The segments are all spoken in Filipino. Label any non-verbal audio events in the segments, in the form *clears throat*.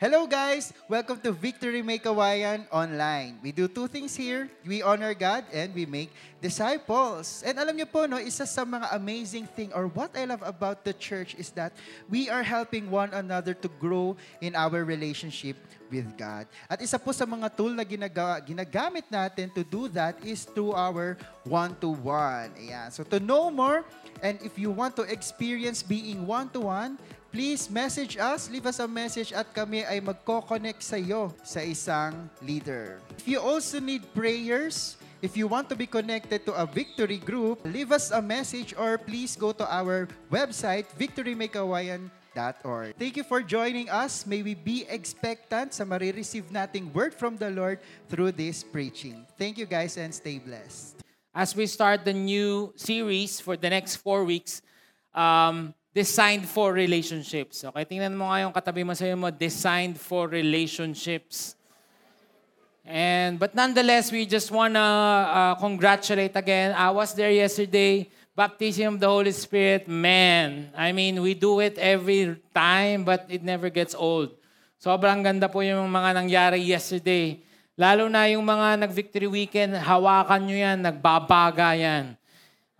Hello guys! Welcome to Victory Make Kawayan Online. We do two things here. We honor God and we make disciples. And alam niyo po, no, isa sa mga amazing thing or what I love about the church is that we are helping one another to grow in our relationship with God. At isa po sa mga tool na ginaga, ginagamit natin to do that is through our one-to-one. Ayan. So to know more, and if you want to experience being one-to-one, please message us, leave us a message at kami ay magko-connect sa iyo sa isang leader. If you also need prayers, if you want to be connected to a victory group, leave us a message or please go to our website, victorymakehawayan.org. Thank you for joining us. May we be expectant sa marireceive nating word from the Lord through this preaching. Thank you guys and stay blessed. as we start the new series for the next four weeks, um, designed for relationships. Okay, tingnan mo nga katabi mo sa'yo mo, designed for relationships. And but nonetheless, we just wanna uh, congratulate again. I was there yesterday, baptism of the Holy Spirit. Man, I mean, we do it every time, but it never gets old. Sobrang ganda po yung mga nangyari yesterday. Lalo na yung mga nag-victory weekend, hawakan nyo yan, nagbabaga yan.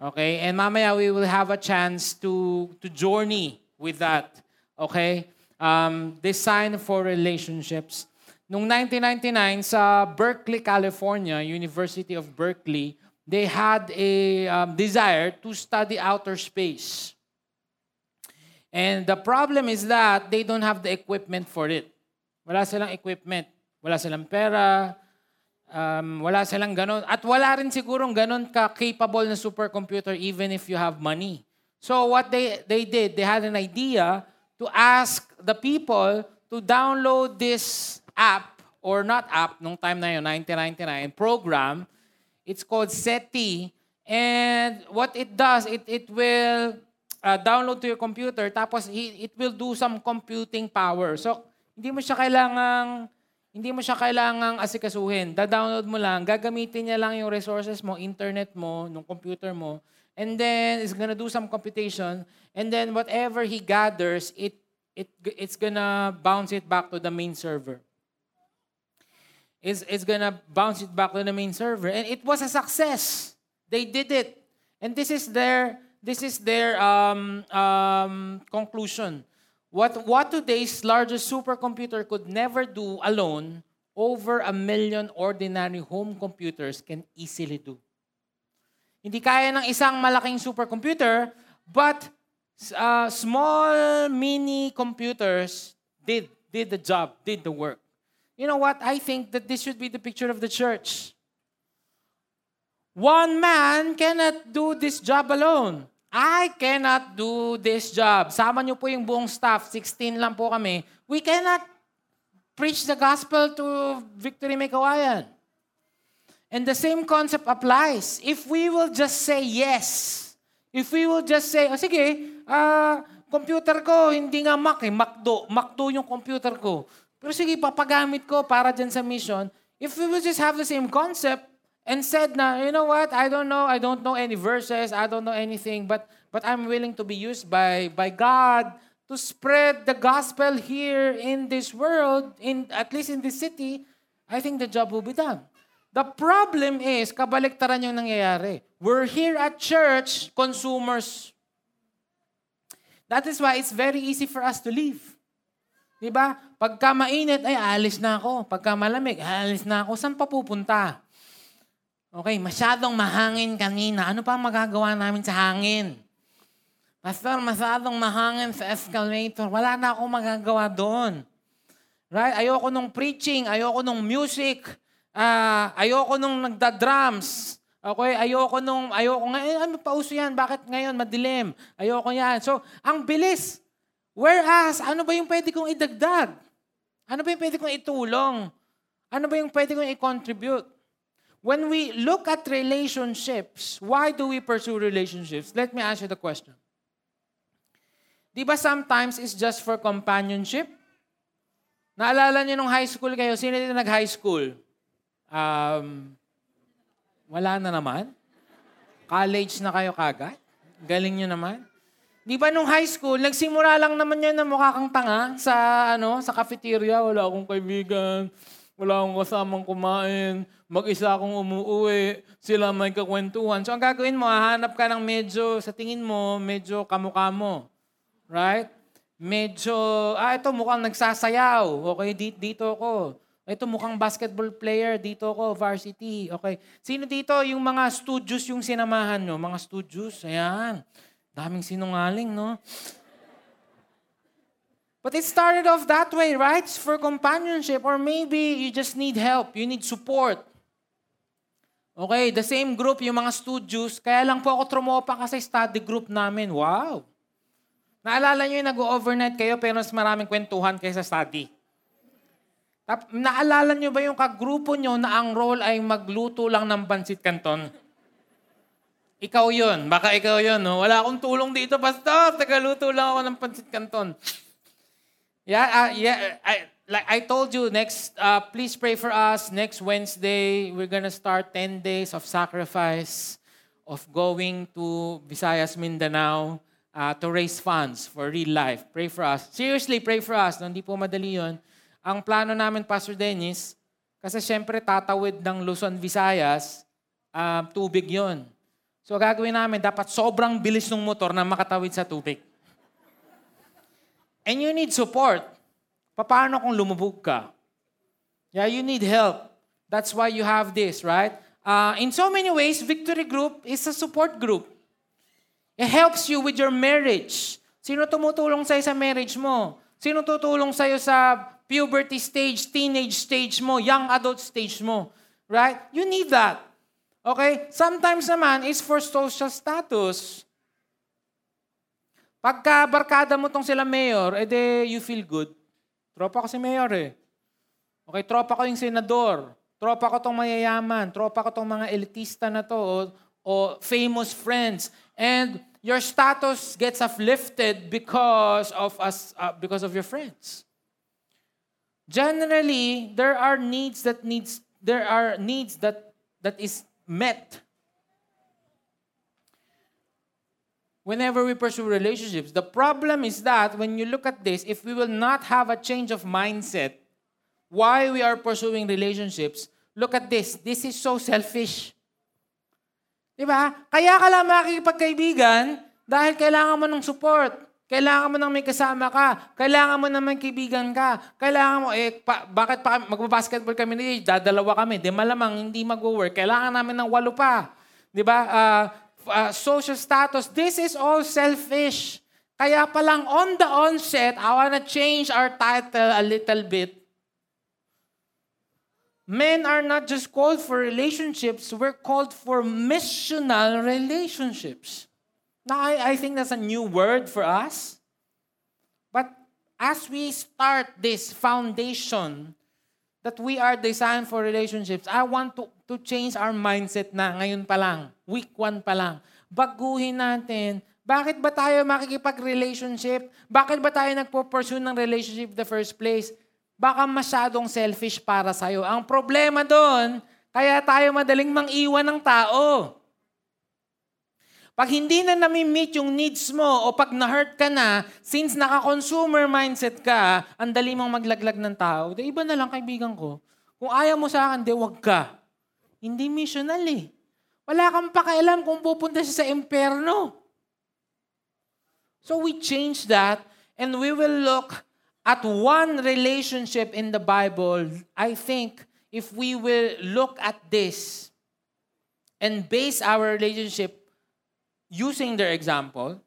Okay? And mamaya we will have a chance to to journey with that. Okay? Um, design for relationships. Noong 1999 sa Berkeley, California, University of Berkeley, they had a um, desire to study outer space. And the problem is that they don't have the equipment for it. Wala silang equipment. Wala silang pera. Um, wala silang ganon. At wala rin sigurong ganon ka-capable na supercomputer even if you have money. So what they, they did, they had an idea to ask the people to download this app, or not app, nung time na yun, 1999, program. It's called SETI. And what it does, it, it will uh, download to your computer, tapos it, it will do some computing power. So, hindi mo siya kailangang hindi mo siya kailangang asikasuhin. Da-download mo lang, gagamitin niya lang yung resources mo, internet mo, nung computer mo, and then it's gonna do some computation, and then whatever he gathers, it it it's gonna bounce it back to the main server. It's, it's gonna bounce it back to the main server. And it was a success. They did it. And this is their this is their um, um, conclusion. What, what today's largest supercomputer could never do alone, over a million ordinary home computers can easily do. Hindi kaya ng isang malaking supercomputer, but uh, small mini computers did, did the job, did the work. You know what? I think that this should be the picture of the church. One man cannot do this job alone. I cannot do this job. Sama niyo po yung buong staff. 16 lang po kami. We cannot preach the gospel to Victory Mekawayan. And the same concept applies. If we will just say yes, if we will just say, oh, sige, uh, computer ko, hindi nga Mac eh, Macdo. Macdo yung computer ko. Pero sige, papagamit ko para dyan sa mission. If we will just have the same concept, and said na, you know what, I don't know, I don't know any verses, I don't know anything, but but I'm willing to be used by by God to spread the gospel here in this world, in at least in this city, I think the job will be done. The problem is, kabaliktaran yung nangyayari. We're here at church, consumers. That is why it's very easy for us to leave. Diba? Pagka mainit, ay alis na ako. Pagka malamig, alis na ako. Saan pa pupunta? Okay, masyadong mahangin kanina. Ano pa magagawa namin sa hangin? Pastor, masyadong mahangin sa escalator. Wala na akong magagawa doon. Right? Ayoko nung preaching. Ayoko nung music. Uh, ayoko nung nagda-drums. Okay? Ayoko nung, ayoko nga, eh, ano pa uso yan? Bakit ngayon madilim? Ayoko yan. So, ang bilis. Whereas, ano ba yung pwede kong idagdag? Ano ba yung pwede kong itulong? Ano ba yung pwede kong i-contribute? When we look at relationships, why do we pursue relationships? Let me ask you the question. Di ba sometimes it's just for companionship? Naalala niyo nung high school kayo, sino dito nag-high school? Um, wala na naman. College na kayo kagad. Galing niyo naman. Di ba nung high school, nagsimula lang naman yan na mukha kang tanga sa, ano, sa cafeteria. Wala akong kaibigan. Wala akong kasamang kumain. Mag-isa akong umuwi. Sila may kakwentuhan. So ang gagawin mo, hahanap ka ng medyo, sa tingin mo, medyo kamukha mo. Right? Medyo, ah, ito mukhang nagsasayaw. Okay, dito, dito ako. Ito mukhang basketball player, dito ako, varsity. Okay. Sino dito yung mga studios yung sinamahan nyo? Mga studios, ayan. Daming sinungaling, no? But it started off that way, right? For companionship. Or maybe you just need help. You need support. Okay, the same group, yung mga studios. Kaya lang po ako trumopa ka sa study group namin. Wow! Naalala nyo yung nag-overnight kayo pero mas maraming kwentuhan kaysa study. Tap, naalala nyo ba yung kagrupo nyo na ang role ay magluto lang ng bansit kanton? Ikaw yun. Baka ikaw yun. No? Wala akong tulong dito, Pastor. Tagaluto lang ako ng pansit canton. Yeah, uh, yeah. I, like I told you, next, uh, please pray for us. Next Wednesday, we're gonna start 10 days of sacrifice, of going to Visayas, Mindanao, uh, to raise funds for real life. Pray for us. Seriously, pray for us. Hindi po madali yun. Ang plano namin, Pastor Dennis, kasi syempre tatawid ng Luzon, Visayas, uh, tubig yon. So gagawin namin, dapat sobrang bilis ng motor na makatawid sa tubig. And you need support. Paano kung lumubog ka? Yeah, you need help. That's why you have this, right? Uh, in so many ways, Victory Group is a support group. It helps you with your marriage. Sino tumutulong sa'yo sa marriage mo? Sino tutulong sa'yo sa puberty stage, teenage stage mo, young adult stage mo? Right? You need that. Okay? Sometimes naman is for social status. Pagka barkada mo tong sila mayor, edi you feel good. Tropa ko si mayor eh. Okay, tropa ko yung senador. Tropa ko tong mayayaman. Tropa ko tong mga elitista na to o, o famous friends. And your status gets uplifted because of us uh, because of your friends. Generally, there are needs that needs there are needs that that is met. Whenever we pursue relationships, the problem is that when you look at this, if we will not have a change of mindset, why we are pursuing relationships, look at this. This is so selfish. Diba? Kaya ka lang makikipagkaibigan dahil kailangan mo ng support. Kailangan mo nang may kasama ka. Kailangan mo naman kaibigan ka. Kailangan mo, eh, pa, bakit pa magbabasketball kami ni dadalawa kami. Di malamang hindi mag-work. Kailangan namin ng walo pa. Di ba? Uh, uh, social status. This is all selfish. Kaya pa lang on the onset, I wanna change our title a little bit. Men are not just called for relationships, we're called for missional relationships. Now, I, I think that's a new word for us. But as we start this foundation that we are designed for relationships, I want to, to change our mindset na ngayon pa lang, week one pa lang. Baguhin natin, bakit ba tayo makikipag-relationship? Bakit ba tayo nagpo-pursue ng relationship the first place? Baka masyadong selfish para sa'yo. Ang problema doon, kaya tayo madaling mang-iwan ng tao. Pag hindi na nami-meet yung needs mo o pag na-hurt ka na, since naka-consumer mindset ka, ang dali mong maglaglag ng tao, di iba na lang kaibigan ko. Kung ayaw mo sa akin, di wag ka. Hindi missional eh. Wala kang pakialam kung pupunta siya sa imperno. So we change that and we will look at one relationship in the Bible. I think if we will look at this and base our relationship using their example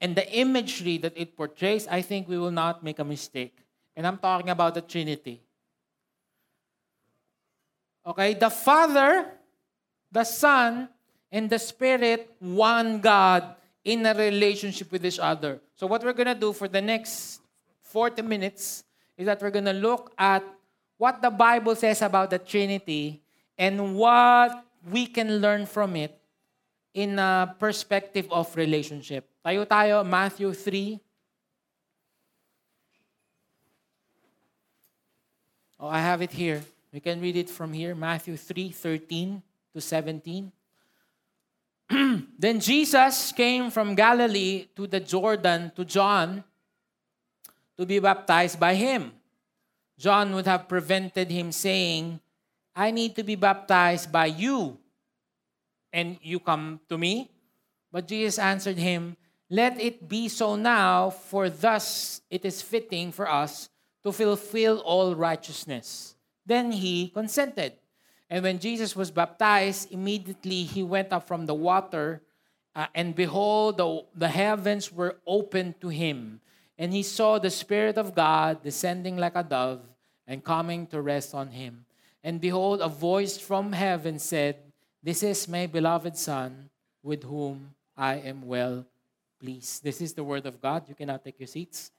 and the imagery that it portrays, I think we will not make a mistake. And I'm talking about the Trinity. Okay, the Father, the Son, and the Spirit, one God in a relationship with each other. So, what we're going to do for the next 40 minutes is that we're going to look at what the Bible says about the Trinity and what we can learn from it in a perspective of relationship. Tayo tayo, Matthew 3. Oh, I have it here. We can read it from here. Matthew 3, 13 to 17. *clears throat* then Jesus came from Galilee to the Jordan to John to be baptized by him. John would have prevented him saying, I need to be baptized by you, and you come to me? But Jesus answered him, Let it be so now, for thus it is fitting for us to fulfill all righteousness. Then he consented. And when Jesus was baptized, immediately he went up from the water, uh, and behold, the, the heavens were opened to him. And he saw the Spirit of God descending like a dove and coming to rest on him. And behold, a voice from heaven said, This is my beloved Son, with whom I am well pleased. This is the word of God. You cannot take your seats.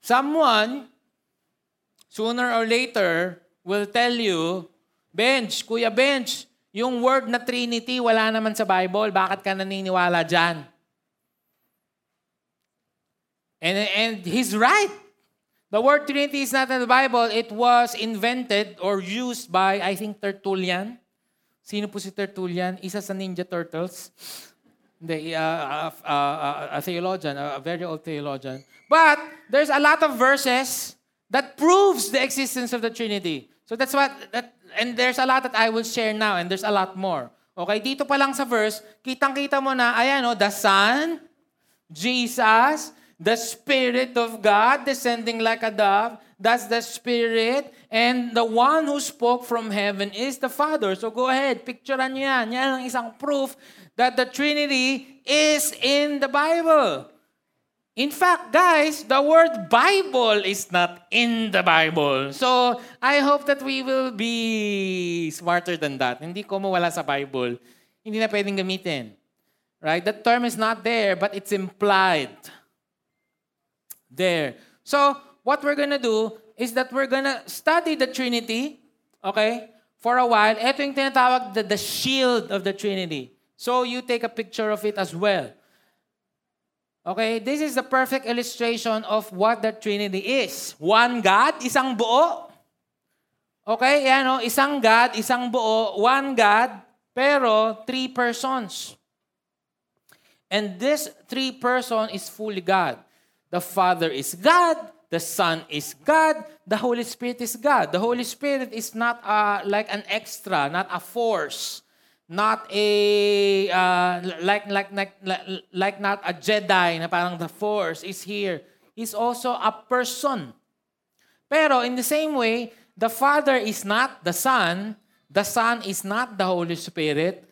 Someone, sooner or later, will tell you, Bench, Kuya Bench, yung word na Trinity wala naman sa Bible. Bakit ka naniniwala dyan? And, and he's right. The word Trinity is not in the Bible. It was invented or used by, I think, Tertullian. Sino po si Tertullian? Isa sa Ninja Turtles. Hindi, uh, uh, uh, a theologian, a very old theologian. But there's a lot of verses that proves the existence of the Trinity. So that's what that and there's a lot that I will share now and there's a lot more. Okay, dito pa lang sa verse, kitang-kita mo na, ayan o, the Son, Jesus, the Spirit of God descending like a dove, that's the Spirit, and the one who spoke from heaven is the Father. So go ahead, picturean nyo yan. Yan ang isang proof that the Trinity is in the Bible. In fact, guys, the word Bible is not in the Bible. So, I hope that we will be smarter than that. Hindi ko mawala sa Bible. Hindi na pwedeng gamitin. Right? That term is not there, but it's implied. There. So, what we're gonna do is that we're gonna study the Trinity, okay, for a while. Ito yung tinatawag the, the shield of the Trinity. So, you take a picture of it as well. Okay, this is the perfect illustration of what the Trinity is. One God, isang buo. Okay, yan o, isang God, isang buo, one God, pero three persons. And this three person is fully God. The Father is God, the Son is God, the Holy Spirit is God. The Holy Spirit is not uh, like an extra, not a force not a uh, like, like like like not a Jedi na parang the Force is here. He's also a person. Pero in the same way, the Father is not the Son, the Son is not the Holy Spirit,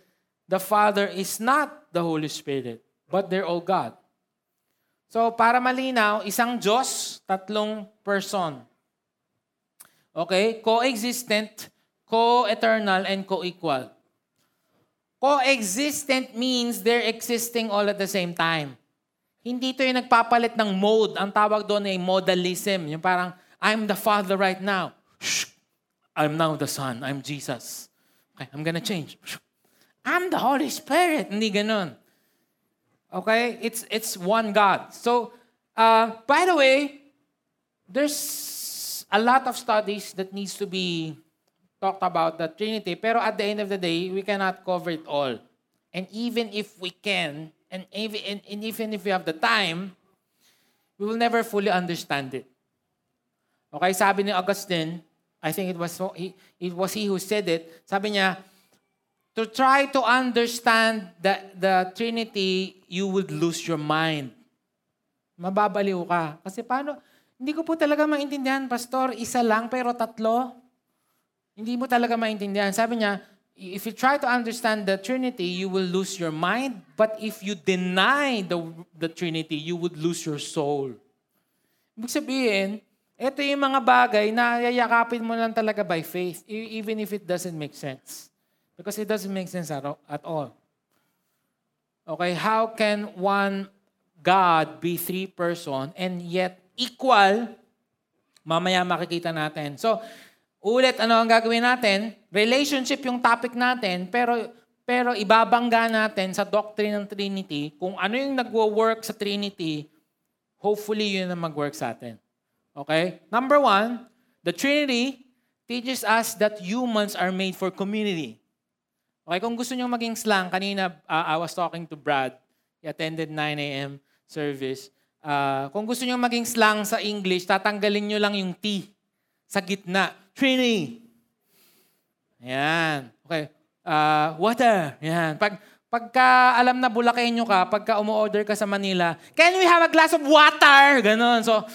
the Father is not the Holy Spirit, but they're all God. So para malinaw, isang Diyos, tatlong person. Okay? Coexistent, co-eternal, and co-equal. Coexistent means they're existing all at the same time. Hindi to yung nagpapalit ng mode. Ang tawag doon ay modalism. Yung parang, I'm the Father right now. Shh. I'm now the Son. I'm Jesus. Okay, I'm gonna change. Shh. I'm the Holy Spirit. Hindi ganun. Okay? It's, it's one God. So, uh, by the way, there's a lot of studies that needs to be talked about the Trinity, pero at the end of the day, we cannot cover it all. And even if we can, and even, and, and even if we have the time, we will never fully understand it. Okay, sabi ni Augustine, I think it was he, it was he who said it. Sabi niya, to try to understand the, the Trinity, you would lose your mind. Mababaliw ka. Kasi paano, hindi ko po talaga maintindihan, Pastor, isa lang pero tatlo. Hindi mo talaga maintindihan. Sabi niya, if you try to understand the Trinity, you will lose your mind. But if you deny the, the Trinity, you would lose your soul. Ibig sabihin, ito yung mga bagay na yayakapin mo lang talaga by faith, e, even if it doesn't make sense. Because it doesn't make sense at all. Okay, how can one God be three person and yet equal? Mamaya makikita natin. So, Ulit, ano ang gagawin natin? Relationship yung topic natin, pero pero ibabangga natin sa doctrine ng Trinity, kung ano yung nagwo-work sa Trinity, hopefully yun ang mag-work sa atin. Okay? Number one, the Trinity teaches us that humans are made for community. Okay, kung gusto niyo maging slang, kanina uh, I was talking to Brad. He attended 9 a.m. service. Uh, kung gusto niyo maging slang sa English, tatanggalin niyo lang yung T sa gitna. Trini. Ayan. Okay. Uh, water. Ayan. Pag, pagka alam na Bulakenyo ka, pagka umu-order ka sa Manila, can we have a glass of water? Ganon. So,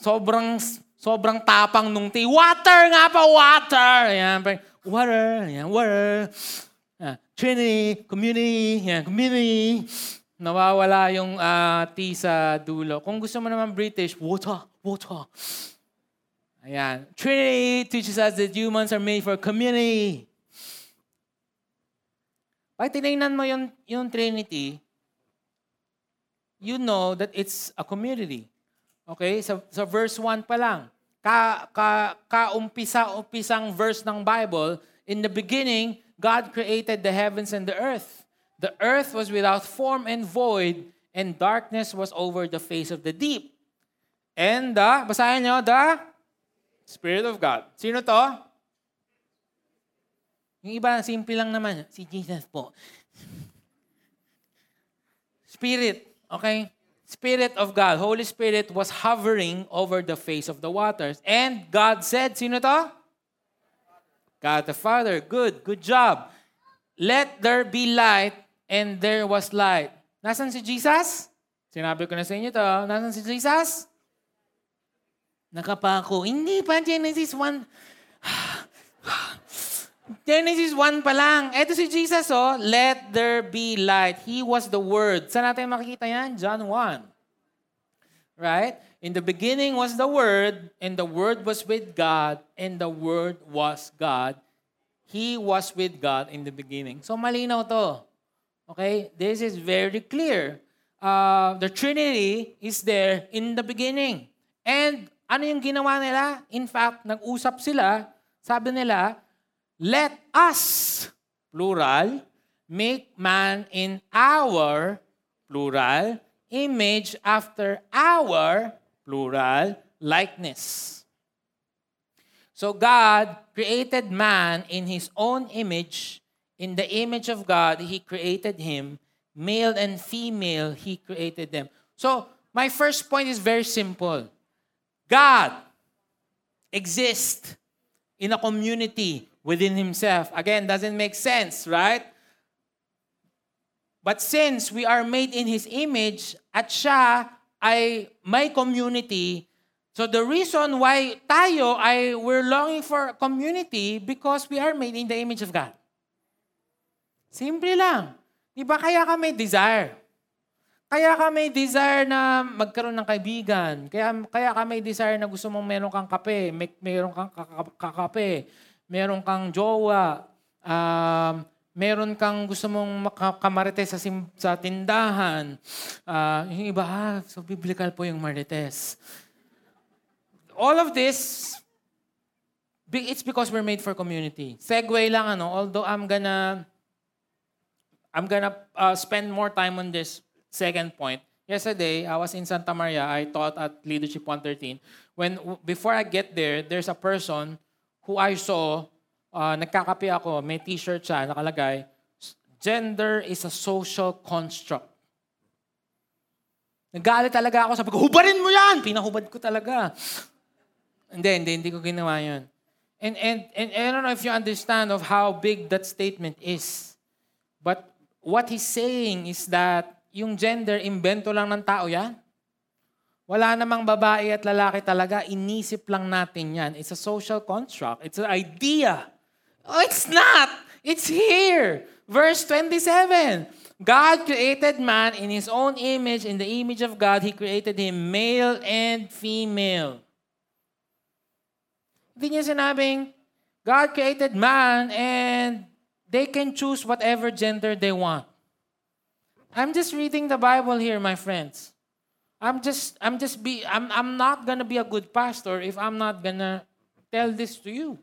sobrang sobrang tapang nung tea. Water nga pa, water! Ayan, water, ayan, water. Ah, Trinity, community, ayan, community. Nawawala yung uh, tea sa dulo. Kung gusto mo naman British, water, water. Ayan. Trinity teaches us that humans are made for community. Pag tinignan mo yung, yung Trinity, you know that it's a community. Okay? Sa, sa verse 1 pa lang. Ka, ka, kaumpisa-umpisang verse ng Bible, in the beginning, God created the heavens and the earth. The earth was without form and void, and darkness was over the face of the deep. And the, basahin nyo, the Spirit of God. Sino to? Yung iba, simple lang naman. Si Jesus po. Spirit. Okay? Spirit of God, Holy Spirit was hovering over the face of the waters. And God said, sino to? God the Father. Good, good job. Let there be light, and there was light. Nasaan si Jesus? Sinabi ko na sa inyo to. Nasaan si Jesus? Nakapako. Hindi pa Genesis 1. *sighs* Genesis 1 pa lang. Ito si Jesus, oh. Let there be light. He was the Word. Saan natin makikita yan? John 1. Right? In the beginning was the Word, and the Word was with God, and the Word was God. He was with God in the beginning. So malinaw to. Okay? This is very clear. Uh, the Trinity is there in the beginning. And ano yung ginawa nila? In fact, nag-usap sila. Sabi nila, Let us, plural, make man in our, plural, image after our, plural, likeness. So God created man in his own image. In the image of God, he created him. Male and female, he created them. So, my first point is very simple. God exists in a community within himself. Again, doesn't make sense, right? But since we are made in His image at siya ay may community, so the reason why tayo ay we're longing for community because we are made in the image of God. Simple lang. Di ba kaya ka may desire? Kaya ka may desire na magkaroon ng kaibigan. Kaya, kaya ka may desire na gusto mong meron kang kape, may, meron kang kakape, meron kang jowa, um, meron kang gusto mong makamarites sa, sim- sa tindahan. Uh, yung iba, ah, so biblical po yung marites. All of this, it's because we're made for community. Segue lang, ano, although I'm gonna, I'm gonna uh, spend more time on this second point. Yesterday, I was in Santa Maria. I taught at Leadership 113. When, before I get there, there's a person who I saw, uh, nagkakape ako, may t-shirt siya, nakalagay, gender is a social construct. Nagalit talaga ako. Sabi ko, hubarin mo yan! Pinahubad ko talaga. Hindi, hindi, hindi ko ginawa yun. And, and, and I don't know if you understand of how big that statement is. But what he's saying is that yung gender, invento lang ng tao yan. Wala namang babae at lalaki talaga. Inisip lang natin yan. It's a social construct. It's an idea. Oh, it's not. It's here. Verse 27. God created man in His own image. In the image of God, He created him male and female. Hindi niya sinabing, God created man and they can choose whatever gender they want. I'm just reading the Bible here, my friends. I'm just I'm just be I'm I'm not going to be a good pastor if I'm not going to tell this to you.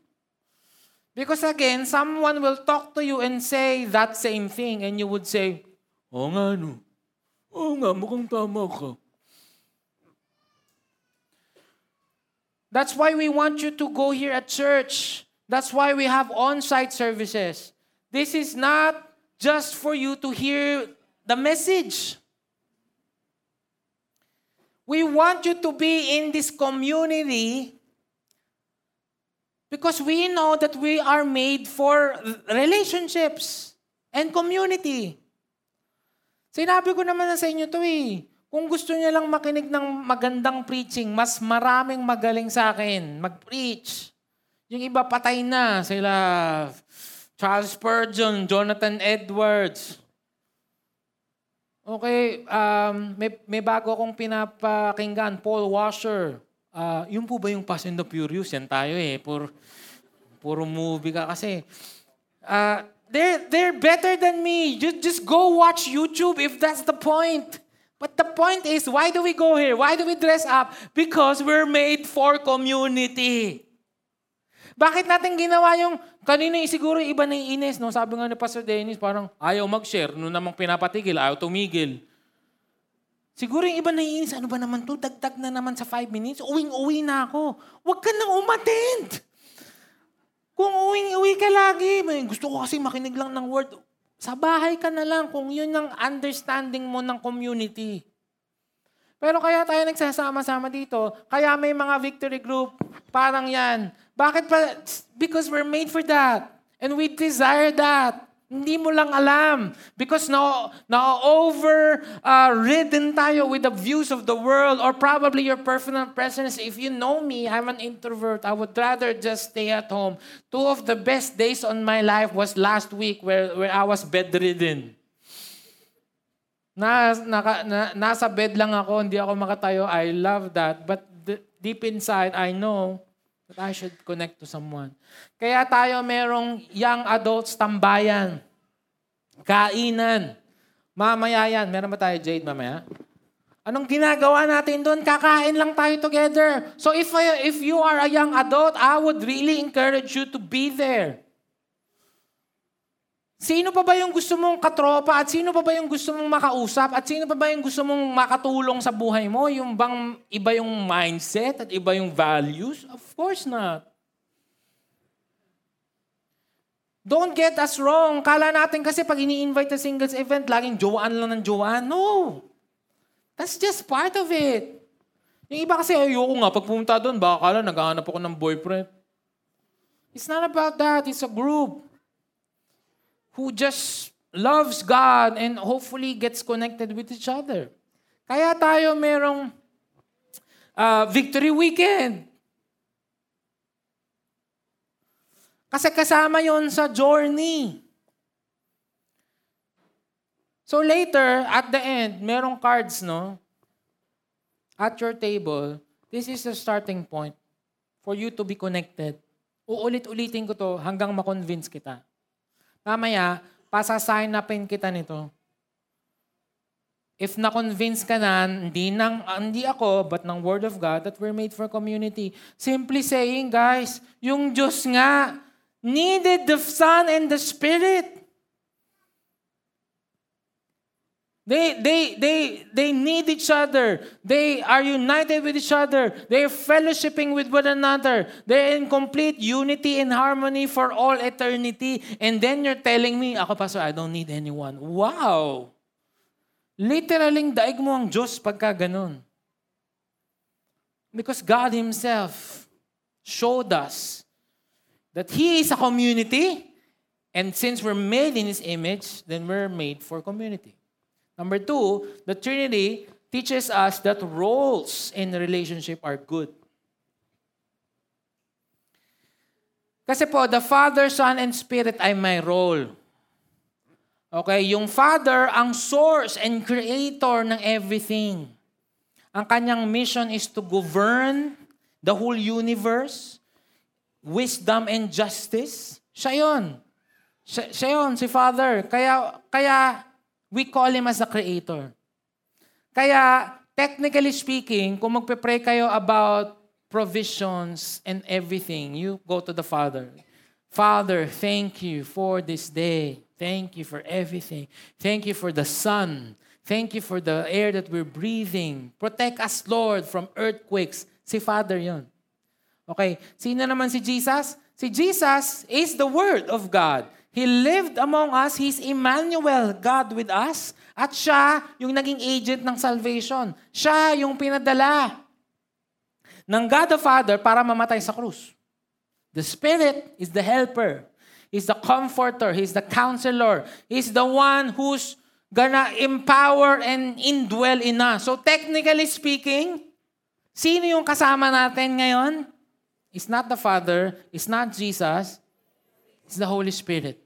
Because again, someone will talk to you and say that same thing and you would say, "Oo nga no. Oo nga, mukhang tama ka." That's why we want you to go here at church. That's why we have on-site services. This is not just for you to hear the message. We want you to be in this community because we know that we are made for relationships and community. Sinabi ko naman na sa inyo to eh. Kung gusto niya lang makinig ng magandang preaching, mas maraming magaling sa akin mag-preach. Yung iba patay na. Sila Charles Spurgeon, Jonathan Edwards. Okay, um, may, may bago akong pinapakinggan, Paul Washer. Uh, yun po ba yung Fast and the Furious? Yan tayo eh. Puro, puro movie ka kasi. Uh, they're, they're better than me. Just, just go watch YouTube if that's the point. But the point is, why do we go here? Why do we dress up? Because we're made for community. Bakit natin ginawa yung, kanina siguro iba na inis, no? Sabi nga ni Pastor Dennis, parang ayaw mag-share, no namang pinapatigil, ayaw tumigil. Siguro yung iba na inis, ano ba naman to? Dagdag na naman sa five minutes, uwing-uwi na ako. Huwag ka nang umattend. Kung uwing-uwi ka lagi, may gusto ko kasi makinig lang ng word. Sa bahay ka na lang kung yun ang understanding mo ng community. Pero kaya tayo nagsasama-sama dito, kaya may mga victory group, parang yan. Bakit pa? Because we're made for that. And we desire that. Hindi mo lang alam. Because na, na over uh, ridden tayo with the views of the world or probably your personal presence. If you know me, I'm an introvert. I would rather just stay at home. Two of the best days on my life was last week where, where I was bedridden. Na, naka, na, nasa bed lang ako, hindi ako makatayo. I love that. But the, deep inside, I know that I should connect to someone. Kaya tayo merong young adults tambayan. Kainan. Mamaya yan. Meron ba tayo, Jade, mamaya? Anong ginagawa natin doon? Kakain lang tayo together. So if, I, if you are a young adult, I would really encourage you to be there. Sino pa ba yung gusto mong katropa at sino pa ba yung gusto mong makausap at sino pa ba yung gusto mong makatulong sa buhay mo? Yung bang iba yung mindset at iba yung values? Of course not. Don't get us wrong. Kala natin kasi pag ini-invite sa singles event, laging jowaan lang ng jowaan. No. That's just part of it. Yung iba kasi, ayoko nga, pag pumunta doon, baka kala naghahanap ako ng boyfriend. It's not about that. It's a group who just loves God and hopefully gets connected with each other. Kaya tayo merong uh, victory weekend. Kasi kasama yon sa journey. So later, at the end, merong cards, no? At your table, this is the starting point for you to be connected. Uulit-ulitin ko to hanggang makonvince kita. Mamaya, pasasign upin kita nito. If na-convince ka na, hindi, ng, hindi ako, but ng Word of God, that we're made for community. Simply saying, guys, yung Diyos nga, needed the Son and the Spirit. They, they, they, they need each other. They are united with each other. They're fellowshipping with one another. They're in complete unity and harmony for all eternity. And then you're telling me, ako pastor, I don't need anyone. Wow! Literaling daig mo ang Diyos pagka ganun. Because God Himself showed us that He is a community, and since we're made in His image, then we're made for community. Number two, the Trinity teaches us that roles in relationship are good. Kasi po, the Father, Son, and Spirit ay my role. Okay, yung Father ang source and creator ng everything. Ang kanyang mission is to govern the whole universe, wisdom and justice. Siya yun. Siya, siya yun, si Father. Kaya, kaya we call Him as the Creator. Kaya, technically speaking, kung magpe-pray kayo about provisions and everything, you go to the Father. Father, thank you for this day. Thank you for everything. Thank you for the sun. Thank you for the air that we're breathing. Protect us, Lord, from earthquakes. Si Father yon. Okay, sino naman si Jesus? Si Jesus is the Word of God. He lived among us. He's Emmanuel, God with us. At siya yung naging agent ng salvation. Siya yung pinadala ng God the Father para mamatay sa krus. The Spirit is the helper. He's the comforter. He's the counselor. He's the one who's gonna empower and indwell in us. So technically speaking, sino yung kasama natin ngayon? It's not the Father. It's not Jesus. It's the Holy Spirit.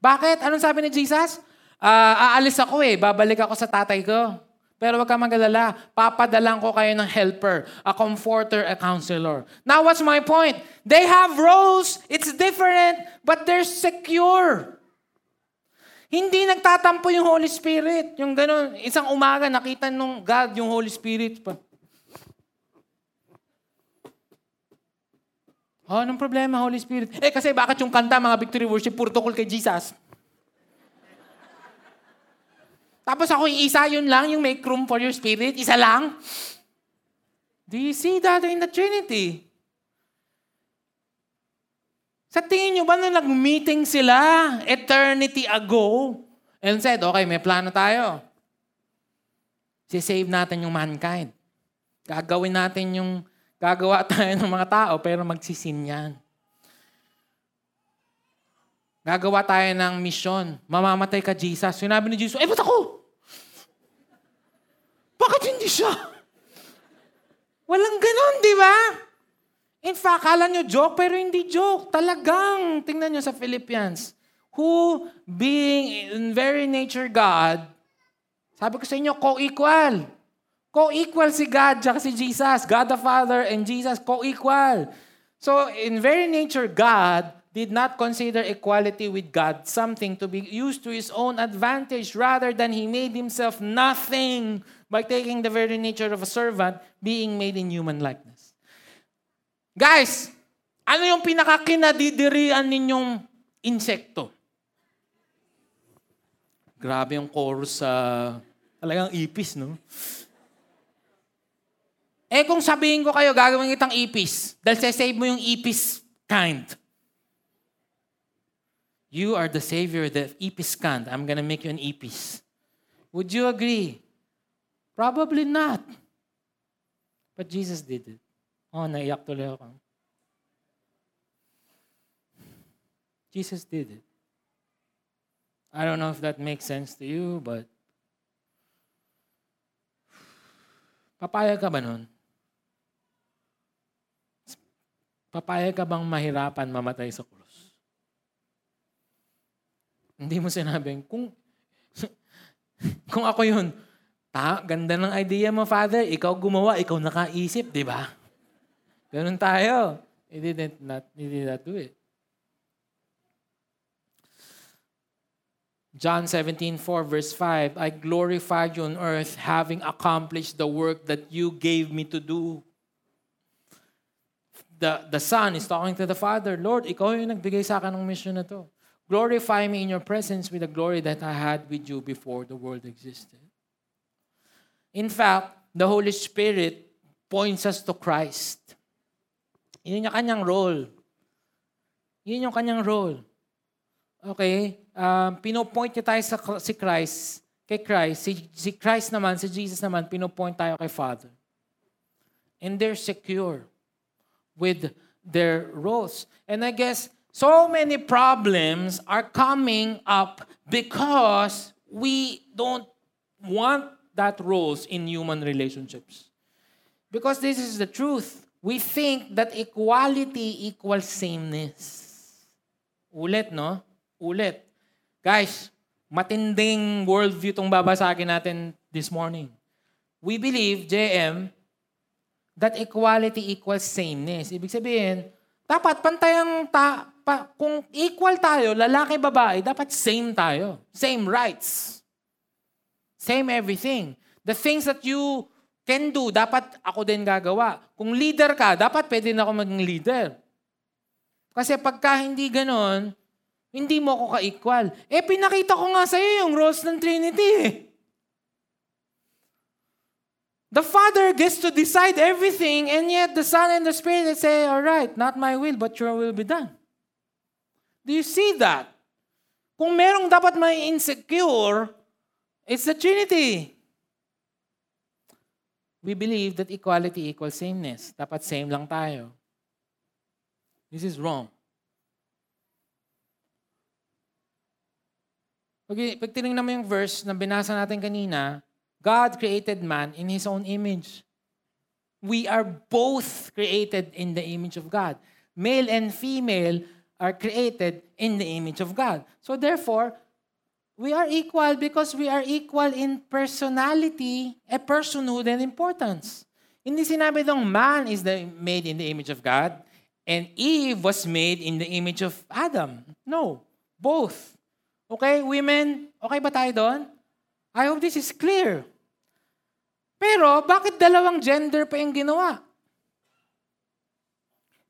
Bakit? Anong sabi ni Jesus? Uh, aalis ako eh. Babalik ako sa tatay ko. Pero wag ka magalala. Papadalang ko kayo ng helper, a comforter, a counselor. Now, what's my point? They have roles. It's different, but they're secure. Hindi nagtatampo yung Holy Spirit. Yung ganun, isang umaga nakita nung God yung Holy Spirit. Pa. Oh, anong problema, Holy Spirit? Eh, kasi bakit yung kanta, mga victory worship, puro tukol kay Jesus? Tapos ako yung isa, yun lang, yung make room for your spirit, isa lang. Do you see that in the Trinity? Sa tingin nyo ba nung nag-meeting sila eternity ago and said, okay, may plano tayo. Si-save natin yung mankind. Gagawin natin yung Gagawa *laughs* tayo ng mga tao, pero magsisin yan. Gagawa tayo ng misyon. Mamamatay ka, Jesus. Sinabi ni Jesus, eh, ba't ako? Bakit hindi siya? *laughs* Walang ganon, di ba? In fact, kala nyo joke, pero hindi joke. Talagang, tingnan nyo sa Philippians. Who, being in very nature God, sabi ko sa inyo, co-equal. Co-equal si God at si Jesus. God the Father and Jesus, co-equal. So, in very nature, God did not consider equality with God something to be used to his own advantage. Rather than he made himself nothing by taking the very nature of a servant, being made in human likeness. Guys, ano yung pinakakinadidirian ninyong insekto? Grabe yung chorus sa uh, talagang ipis, no? Eh kung sabihin ko kayo, gagawin kitang ipis. Dahil save mo yung ipis kind. You are the savior, the ipis kind. I'm gonna make you an ipis. Would you agree? Probably not. But Jesus did it. Oh, naiyak tuloy ako. Jesus did it. I don't know if that makes sense to you, but *sighs* papayag ka ba nun? Papayag ka bang mahirapan mamatay sa krus? Hindi mo sinabing, kung, *laughs* kung ako yun, ta, ganda ng idea mo, Father, ikaw gumawa, ikaw nakaisip, di ba? Ganun tayo. He didn't not, he did not do it. John 17, 4, verse 5, I glorified you on earth having accomplished the work that you gave me to do the, the Son is talking to the Father, Lord, ikaw yung nagbigay sa akin ng mission na to. Glorify me in your presence with the glory that I had with you before the world existed. In fact, the Holy Spirit points us to Christ. Yun yung kanyang role. Yun yung kanyang role. Okay? Um, pinopoint niya tayo sa si Christ, kay Christ. Si, si Christ naman, si Jesus naman, pinopoint tayo kay Father. And they're secure with their roles. And I guess so many problems are coming up because we don't want that roles in human relationships. Because this is the truth. We think that equality equals sameness. Ulit, no? Ulit. Guys, matinding worldview itong babasagin natin this morning. We believe, JM, that equality equals sameness. Ibig sabihin, dapat pantayang ta, pa, kung equal tayo, lalaki, babae, dapat same tayo. Same rights. Same everything. The things that you can do, dapat ako din gagawa. Kung leader ka, dapat pwede na ako maging leader. Kasi pagka hindi ganon, hindi mo ako ka-equal. Eh, pinakita ko nga sa'yo yung roles ng Trinity eh. The Father gets to decide everything, and yet the Son and the Spirit say, All right, not my will, but your will be done. Do you see that? Kung merong dapat may insecure, it's the Trinity. We believe that equality equals sameness. Dapat same lang tayo. This is wrong. Pag, pag tinignan mo yung verse na binasa natin kanina, God created man in His own image. We are both created in the image of God. Male and female are created in the image of God. So therefore, we are equal because we are equal in personality, a personhood, and importance. Hindi sinabi dong man is the, made in the image of God and Eve was made in the image of Adam. No, both. Okay, women, okay ba tayo doon? I hope this is clear. Pero, bakit dalawang gender pa yung ginawa?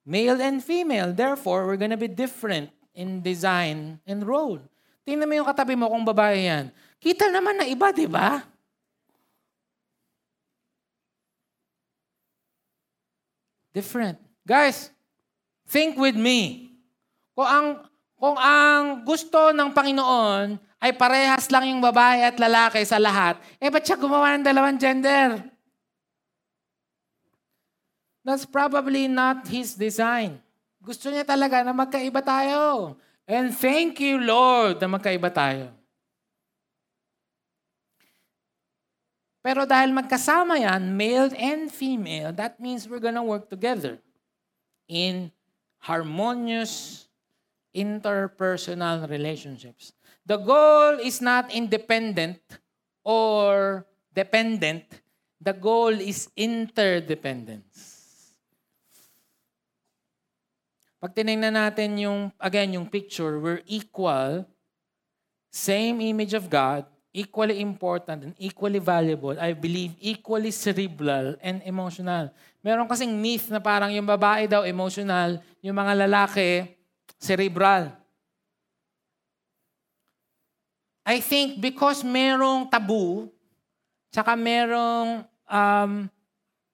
Male and female. Therefore, we're gonna be different in design and role. Tingnan mo yung katabi mo kung babae yan. Kita naman na iba, di ba? Different. Guys, think with me. Kung ang kung ang gusto ng Panginoon ay parehas lang yung babae at lalaki sa lahat, eh ba't siya gumawa ng dalawang gender? That's probably not His design. Gusto niya talaga na magkaiba tayo. And thank you, Lord, na magkaiba tayo. Pero dahil magkasama yan, male and female, that means we're gonna work together in harmonious interpersonal relationships. The goal is not independent or dependent. The goal is interdependence. Pag tinignan natin yung, again, yung picture, we're equal, same image of God, equally important and equally valuable, I believe equally cerebral and emotional. Meron kasing myth na parang yung babae daw emotional, yung mga lalaki cerebral. I think because merong tabu, tsaka merong, um,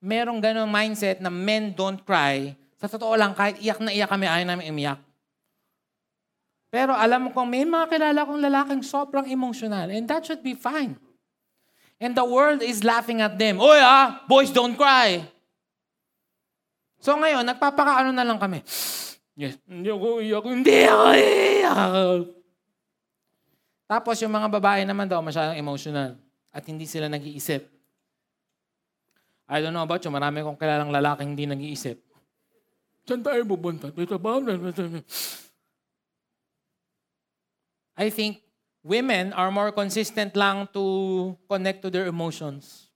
merong ganong mindset na men don't cry, sa totoo lang, kahit iyak na iyak kami, ayaw namin umiyak. Pero alam kung may mga kilala kong lalaking sobrang emotional, and that should be fine. And the world is laughing at them. Oy ah, boys don't cry. So ngayon, nagpapakaano na lang kami. *sighs* Yes, hindi ako iyak, hindi ako iyak. Tapos yung mga babae naman daw masyadong emotional at hindi sila nag-iisip. I don't know about you, marami kong kilalang lalaking hindi nag-iisip. Saan tayo pupunta? Dito ba? I think women are more consistent lang to connect to their emotions.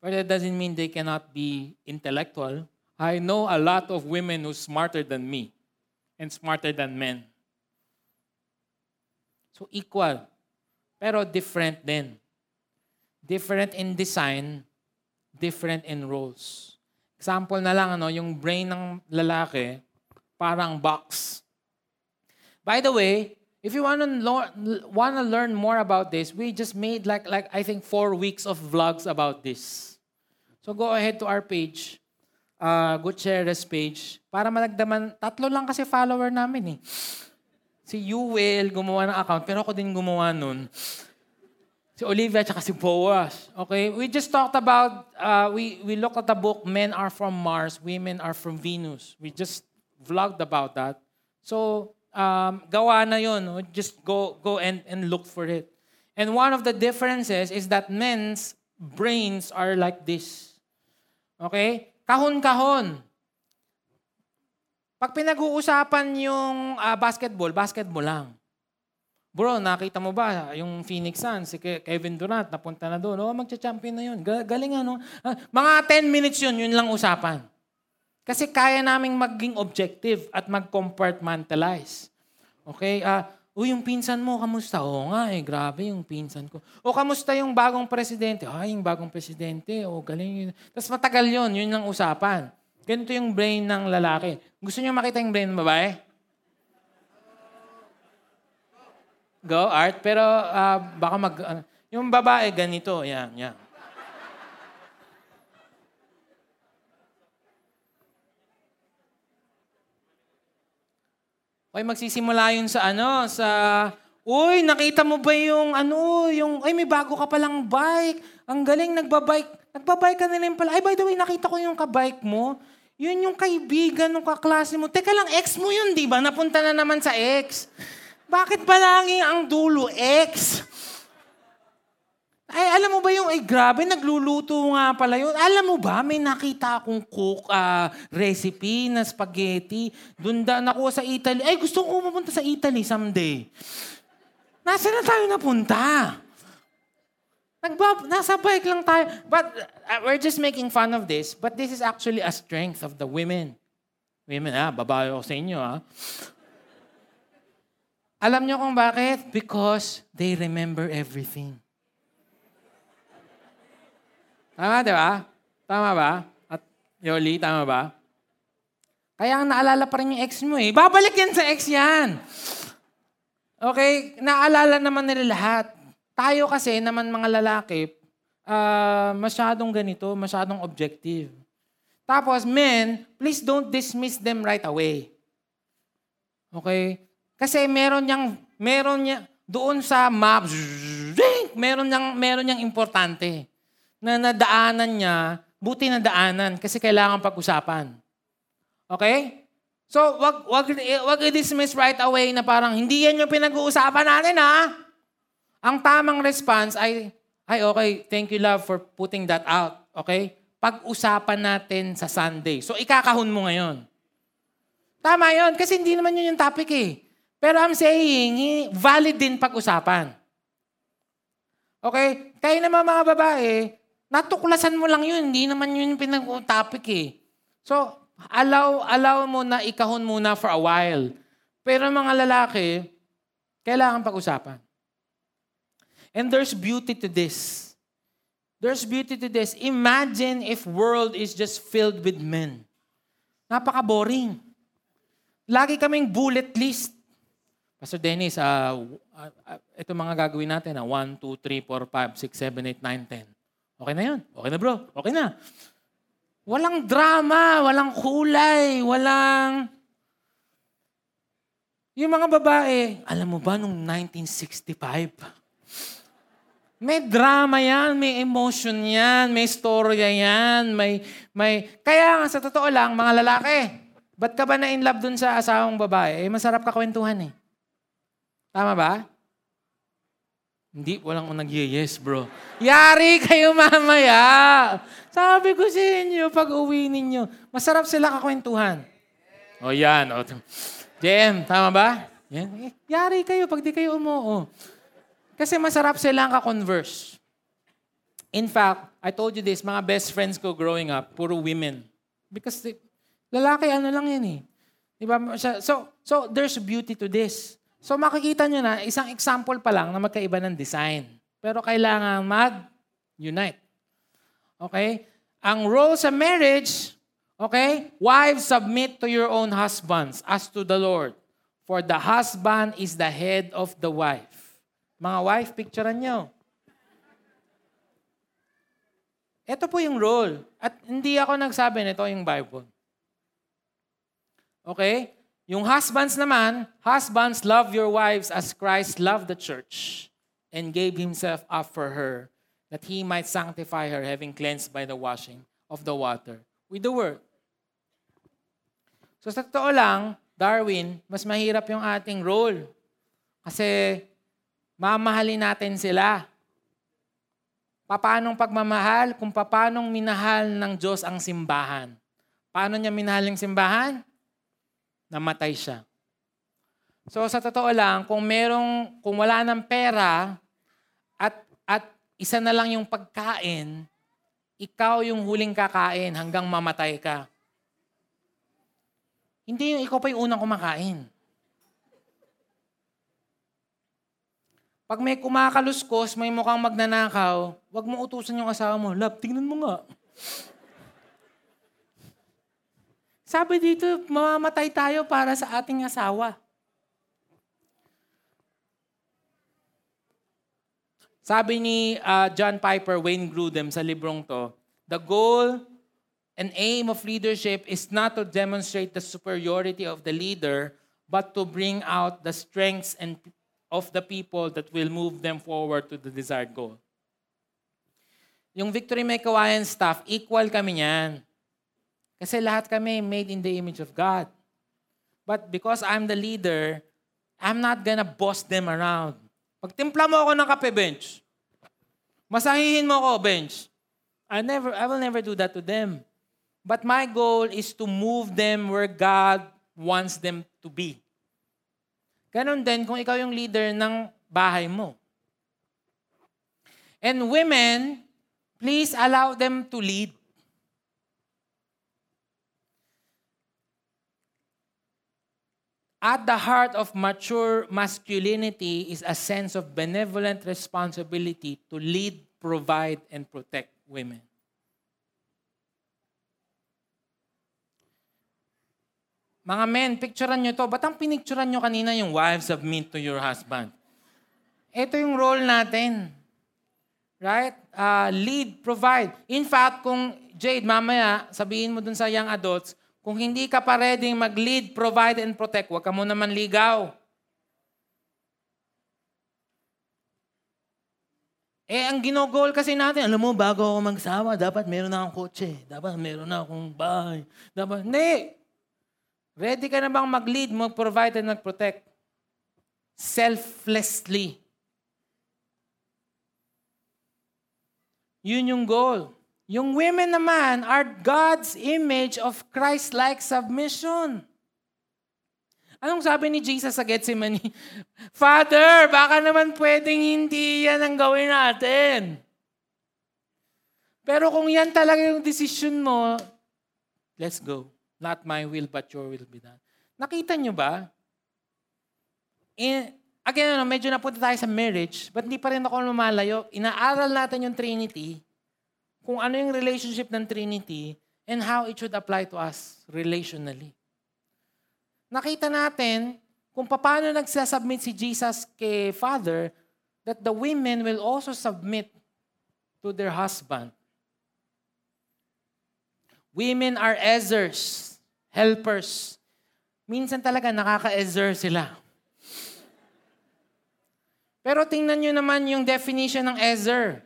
But that doesn't mean they cannot be intellectual. I know a lot of women who's smarter than me and smarter than men. So equal, pero different din. Different in design, different in roles. Example na lang, ano, yung brain ng lalaki, parang box. By the way, if you want to want to learn more about this, we just made like like I think four weeks of vlogs about this. So go ahead to our page, uh, Gutierrez page, para malagdaman. Tatlo lang kasi follower namin eh. Si Yuel gumawa ng account, pero ako din gumawa nun. Si Olivia at si Boaz. Okay? We just talked about, uh, we, we looked at the book, Men Are From Mars, Women Are From Venus. We just vlogged about that. So, um, gawa na yun. Just go, go and, and look for it. And one of the differences is that men's brains are like this. Okay? Kahon-kahon. Pag pinag-uusapan yung uh, basketball, basketball lang. Bro, nakita mo ba yung Phoenix Suns, si Kevin Durant, napunta na doon. Oh, magcha-champion na yun. Galing ano. Mga 10 minutes yun, yun lang usapan. Kasi kaya naming maging objective at mag-compartmentalize. Okay? Uh, o yung pinsan mo, kamusta? Oo nga eh, grabe yung pinsan ko. O kamusta yung bagong presidente? Ay, yung bagong presidente. O galing yun. Tapos matagal yun, yun lang usapan. Ganito yung brain ng lalaki. Gusto niyo makita yung brain ng babae? Go, Art. Pero uh, baka mag... Uh, yung babae, ganito. Yan, yan. Okay, magsisimula yun sa ano, sa Uy, nakita mo ba yung ano, yung, ay may bago ka palang bike. Ang galing, nagbabike. Nagbabike ka na rin pala. Ay, by the way, nakita ko yung kabike mo. Yun yung kaibigan ng kaklase mo. Teka lang, ex mo yun, di ba? Napunta na naman sa ex. Bakit ba lagi ang dulo, ex? Ay, alam mo ba yung, ay grabe, nagluluto nga pala yun. Alam mo ba, may nakita akong cook ah, recipe na spaghetti. Doon da, nakuha sa Italy. Ay, gusto ko pumunta sa Italy someday. Nasaan na tayo napunta? Nagbab nasa bike lang tayo. But uh, we're just making fun of this. But this is actually a strength of the women. Women, ah, babae ako sa inyo, ah. Alam niyo kung bakit? Because they remember everything. Tama, di ba? Tama ba? At Yoli, tama ba? Kaya ang naalala pa rin yung ex mo eh. Babalik yan sa ex yan. Okay? Naalala naman nila lahat. Tayo kasi naman mga lalaki, uh, masyadong ganito, masyadong objective. Tapos, men, please don't dismiss them right away. Okay? Kasi meron niyang, meron niya, doon sa map, meron niyang, meron niyang importante na nadaanan niya, buti na daanan kasi kailangan pag-usapan. Okay? So, wag, wag, wag i-dismiss right away na parang hindi yan yung pinag-uusapan natin ha. Ang tamang response ay, ay okay, thank you love for putting that out. Okay? Pag-usapan natin sa Sunday. So, ikakahon mo ngayon. Tama yon kasi hindi naman yun yung topic eh. Pero I'm saying, valid din pag-usapan. Okay? Kayo naman mga babae, natuklasan mo lang yun. Hindi naman yun yung pinag-topic eh. So, allow, allow mo na ikahon muna for a while. Pero mga lalaki, kailangan pag-usapan. And there's beauty to this. There's beauty to this. Imagine if world is just filled with men. Napaka-boring. Lagi kaming bullet list. Pastor Dennis, uh, uh, ito mga gagawin natin. Uh, 1, 2, 3, 4, 5, 6, 7, 8, 9, 10. Okay na yun. Okay na bro. Okay na. Walang drama, walang kulay, walang... Yung mga babae, alam mo ba nung 1965? May drama yan, may emotion yan, may storya yan, may, may... Kaya nga sa totoo lang, mga lalaki, ba't ka ba na in love dun sa asawang babae? Eh, masarap ka kwentuhan eh. Tama ba? Hindi, walang nag-yes, bro. Yari kayo mamaya. Sabi ko sa inyo, pag uwi ninyo, masarap sila kakwentuhan. O yan. O. JM, tama ba? Yan. Yari kayo pag di kayo umuo. Kasi masarap silang ka-converse. In fact, I told you this, mga best friends ko growing up, puro women. Because lalaki, ano lang yan eh. Diba? So, so there's beauty to this. So makikita nyo na, isang example pa lang na magkaiba ng design. Pero kailangan mag-unite. Okay? Ang role sa marriage, okay? Wives, submit to your own husbands as to the Lord. For the husband is the head of the wife. Mga wife, picturean nyo. Ito po yung role. At hindi ako nagsabi nito yung Bible. Okay? Yung husbands naman, husbands, love your wives as Christ loved the church and gave himself up for her that he might sanctify her, having cleansed by the washing of the water with the word. So sa totoo lang, Darwin, mas mahirap yung ating role. Kasi mamahalin natin sila. Paanong pagmamahal? Kung paanong minahal ng Diyos ang simbahan. Paano niya minahal yung simbahan? namatay siya. So sa totoo lang, kung merong kung wala ng pera at at isa na lang yung pagkain, ikaw yung huling kakain hanggang mamatay ka. Hindi yung ikaw pa yung unang kumakain. Pag may kumakaluskos, may mukhang magnanakaw, wag mo utusan yung asawa mo, Love, tingnan mo nga. Sabi dito, mamamatay tayo para sa ating asawa. Sabi ni uh, John Piper, Wayne Grudem sa librong to, the goal and aim of leadership is not to demonstrate the superiority of the leader, but to bring out the strengths and of the people that will move them forward to the desired goal. Yung Victory May Kawayan staff, equal kami niyan. Kasi lahat kami made in the image of God. But because I'm the leader, I'm not gonna boss them around. Pag timpla mo ako ng kape bench, masahihin mo ako bench, I never I will never do that to them. But my goal is to move them where God wants them to be. Ganon din kung ikaw yung leader ng bahay mo. And women, please allow them to lead. At the heart of mature masculinity is a sense of benevolent responsibility to lead, provide, and protect women. Mga men, picturean nyo to. Ba't ang pinicturean nyo kanina yung wives submit to your husband? Ito yung role natin. Right? Uh, lead, provide. In fact, kung Jade, mamaya, sabihin mo dun sa young adults, kung hindi ka pa ready mag-lead, provide, and protect, huwag ka mo naman ligaw. Eh, ang ginogol kasi natin, alam mo, bago ako magsawa, dapat meron na akong kotse. Dapat meron na akong bahay. Dapat, hindi. Ready ka na bang mag-lead, mag-provide, and mag-protect? Selflessly. Yun yung goal. Yung women naman are God's image of Christ-like submission. Anong sabi ni Jesus sa Gethsemane? *laughs* Father, baka naman pwedeng hindi yan ang gawin natin. Pero kung yan talaga yung decision mo, let's go. Not my will, but your will be done. Nakita nyo ba? In, again, ano, medyo napunta tayo sa marriage, but hindi pa rin ako lumalayo. Inaaral natin yung Trinity kung ano yung relationship ng Trinity and how it should apply to us relationally. Nakita natin kung paano nagsasubmit si Jesus kay Father that the women will also submit to their husband. Women are Ezers, helpers. Minsan talaga nakaka-ezer sila. Pero tingnan nyo naman yung definition ng Ezer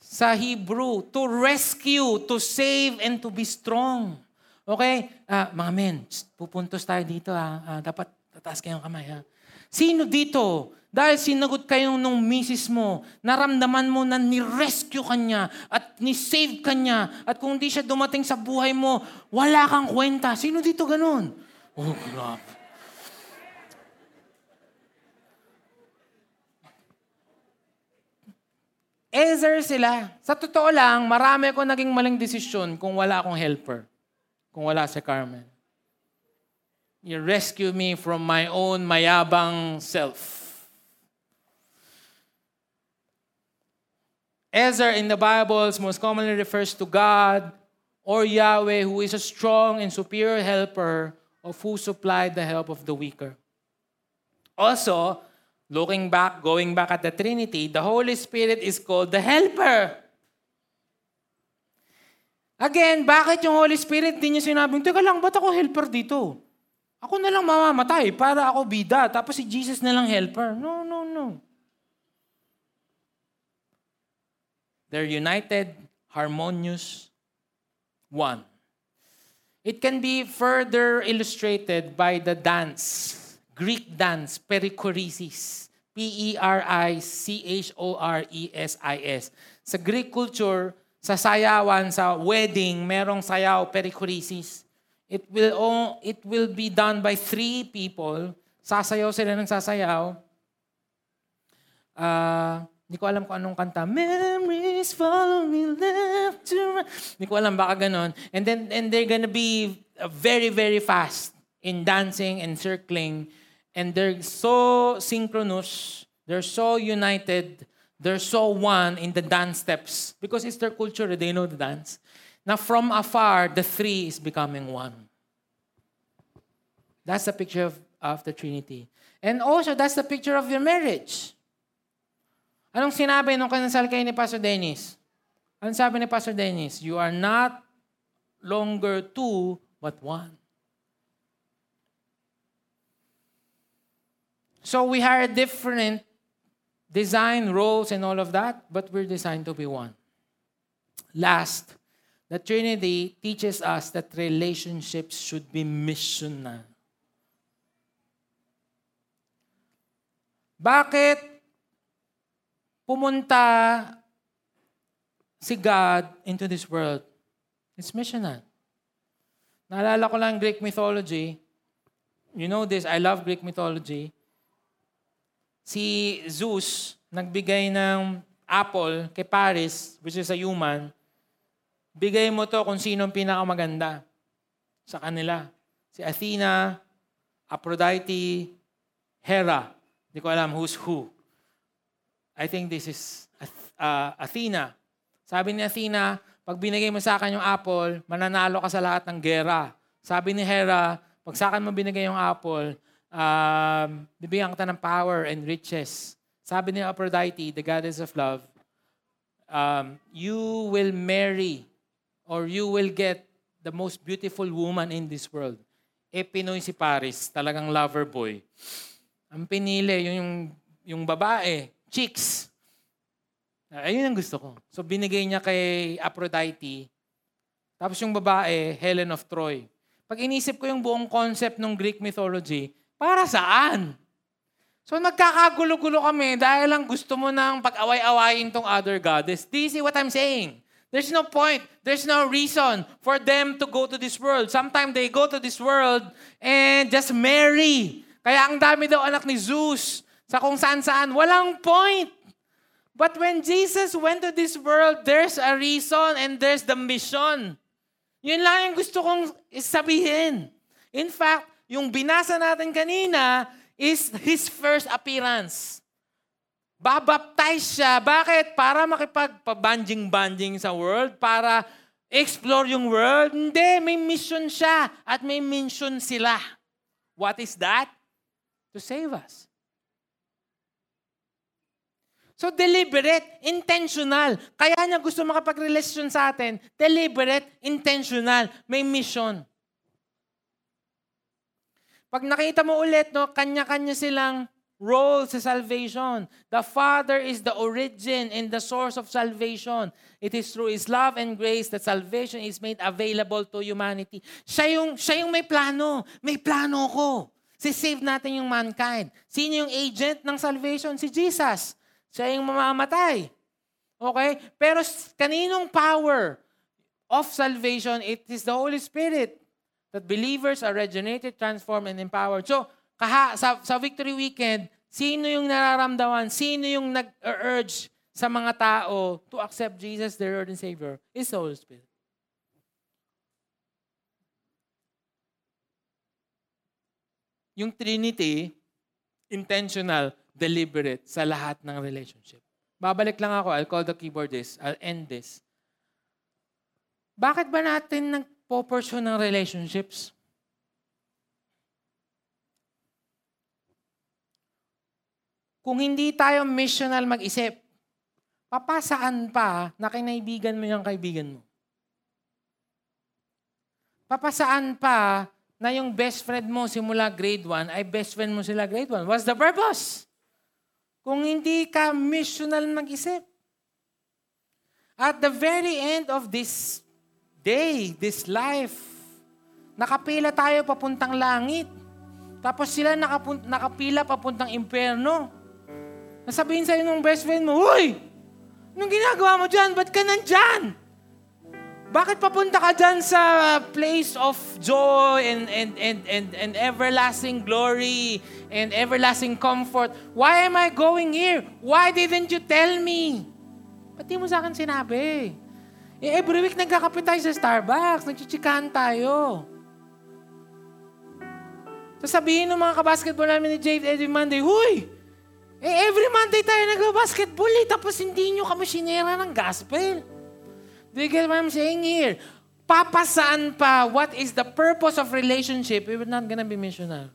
sa Hebrew, to rescue, to save, and to be strong. Okay? Uh, mga men, pupuntos tayo dito ha. Uh, dapat tataas kayong kamay ha. Sino dito? Dahil sinagot kayo nung misis mo, naramdaman mo na ni-rescue ka niya at ni-save ka niya at kung di siya dumating sa buhay mo, wala kang kwenta. Sino dito ganun? Oh, grabe. Ezer sila. Sa totoo lang, marami ko naging maling desisyon kung wala akong helper. Kung wala si Carmen. You rescue me from my own mayabang self. Ezer in the Bible most commonly refers to God or Yahweh who is a strong and superior helper of who supplied the help of the weaker. Also, looking back, going back at the Trinity, the Holy Spirit is called the Helper. Again, bakit yung Holy Spirit di niya sinabing, Teka lang, ba't ako helper dito? Ako na lang mamamatay para ako bida, tapos si Jesus na lang helper. No, no, no. They're united, harmonious, one. It can be further illustrated by the dance Greek dance, perichoresis. P-E-R-I-C-H-O-R-E-S-I-S. Sa Greek culture, sa sayawan, sa wedding, merong sayaw, perichoresis. It will, all, it will be done by three people. Sasayaw sila ng sasayaw. Uh, hindi ko alam kung anong kanta. Memories follow me left to right. Hindi ko alam, baka ganon. And then and they're gonna be very, very fast in dancing and circling and they're so synchronous, they're so united, they're so one in the dance steps because it's their culture, they know the dance. Now, from afar, the three is becoming one. That's the picture of, of the Trinity. And also, that's the picture of your marriage. Anong sinabi nung kinasal kayo ni Pastor Dennis? Anong sabi ni Pastor Dennis? You are not longer two, but one. So we are different design, roles, and all of that, but we're designed to be one. Last, the Trinity teaches us that relationships should be missional. Bakit pumunta si God into this world? It's missional. Naalala ko lang Greek mythology. You know this, I love Greek mythology. Si Zeus, nagbigay ng apple kay Paris, which is a human, bigay mo to kung sino ang pinakamaganda sa kanila. Si Athena, Aphrodite, Hera. Hindi ko alam who's who. I think this is uh, Athena. Sabi ni Athena, pag binigay mo sa akin yung apple, mananalo ka sa lahat ng gera. Sabi ni Hera, pag sa akin mo binigay yung apple, um, bibigyan kita ng power and riches. Sabi ni Aphrodite, the goddess of love, um, you will marry or you will get the most beautiful woman in this world. Eh, Pinoy si Paris, talagang lover boy. Ang pinili, yung, yung, yung babae, chicks. Ayun ang gusto ko. So binigay niya kay Aphrodite. Tapos yung babae, Helen of Troy. Pag inisip ko yung buong concept ng Greek mythology, para saan? So nagkakagulo-gulo kami dahil lang gusto mo nang pag-away-awayin tong other goddess. Do you see what I'm saying? There's no point. There's no reason for them to go to this world. Sometimes they go to this world and just marry. Kaya ang dami daw anak ni Zeus sa kung saan-saan. Walang point. But when Jesus went to this world, there's a reason and there's the mission. Yun lang yung gusto kong sabihin. In fact, yung binasa natin kanina is his first appearance. Babaptize siya. Bakit? Para makipagpabanjing-banjing sa world? Para explore yung world? Hindi, may mission siya at may mission sila. What is that? To save us. So deliberate, intentional. Kaya niya gusto makapag-relasyon sa atin. Deliberate, intentional. May mission. Pag nakita mo ulit, no, kanya-kanya silang role sa salvation. The Father is the origin and the source of salvation. It is through His love and grace that salvation is made available to humanity. Siya yung, siya yung may plano. May plano ko. Si-save natin yung mankind. Sino yung agent ng salvation? Si Jesus. Siya yung mamamatay. Okay? Pero kaninong power of salvation? It is the Holy Spirit that believers are regenerated, transformed, and empowered. So, kaha, sa, sa Victory Weekend, sino yung nararamdaman? Sino yung nag-urge sa mga tao to accept Jesus, their Lord and Savior? Is the Holy Spirit. Yung Trinity, intentional, deliberate sa lahat ng relationship. Babalik lang ako. I'll call the keyboard this. I'll end this. Bakit ba natin nagpo-pursue ng relationships? Kung hindi tayo missional mag-isip, papasaan pa na kinaibigan mo yung kaibigan mo? Papasaan pa na yung best friend mo simula grade 1 ay best friend mo sila grade 1? What's the purpose? Kung hindi ka missional mag-isip. At the very end of this day, this life, nakapila tayo papuntang langit. Tapos sila nakapun- nakapila papuntang impyerno. Nasabihin sa'yo ng best friend mo, Uy! Anong ginagawa mo dyan? Ba't ka nandyan? Bakit papunta ka dyan sa place of joy and, and, and, and, and everlasting glory and everlasting comfort? Why am I going here? Why didn't you tell me? Ba't di mo sa akin sinabi? Eh, every week nagkakape tayo sa Starbucks. Nagchichikahan tayo. Sasabihin ng mga kabasketball namin ni Jade every Monday, Huy! Eh, every Monday tayo nag-basketball eh, tapos hindi nyo kami sinera ng gospel. Do you get what I'm saying here? Papasaan pa what is the purpose of relationship, we we're not gonna be missional.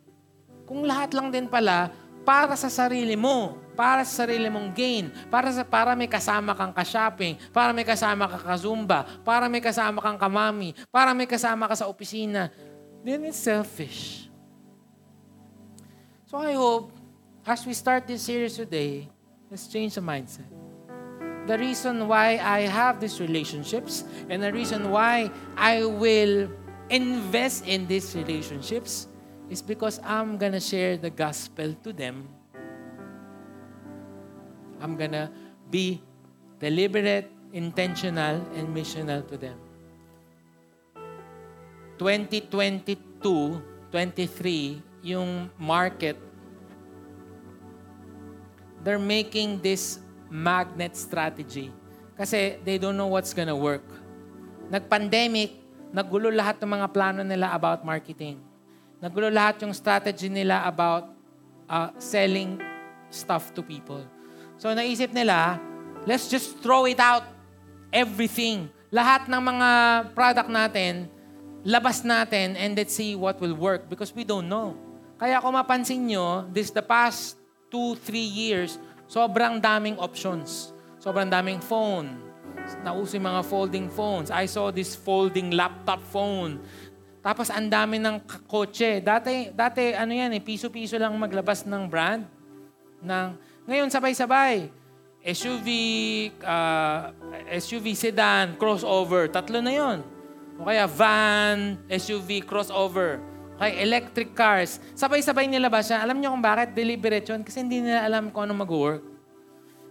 Kung lahat lang din pala, para sa sarili mo, para sa sarili mong gain, para sa para may kasama kang ka-shopping, para may kasama ka ka-zumba, para may kasama kang kamami, para may kasama ka sa opisina, then it's selfish. So I hope as we start this series today, let's change the mindset. The reason why I have these relationships and the reason why I will invest in these relationships is because I'm gonna share the gospel to them. I'm gonna be deliberate, intentional, and missional to them. 2022, 23, yung market, they're making this magnet strategy. Kasi they don't know what's gonna work. Nag-pandemic, naggulo lahat ng mga plano nila about marketing. Naggulo lahat yung strategy nila about uh, selling stuff to people. So naisip nila, let's just throw it out. Everything. Lahat ng mga product natin, labas natin and let's see what will work because we don't know. Kaya kung mapansin nyo, this the past two, three years, sobrang daming options. Sobrang daming phone. Nauso yung mga folding phones. I saw this folding laptop phone. Tapos ang dami ng kotse. Dati, dati ano yan eh, piso-piso lang maglabas ng brand. Ng, ngayon sabay-sabay. SUV, uh, SUV sedan, crossover. Tatlo na yon. O kaya van, SUV, crossover. Okay, electric cars. Sabay-sabay nilabas siya. Alam niyo kung bakit? Deliberate yun. Kasi hindi nila alam kung ano mag-work.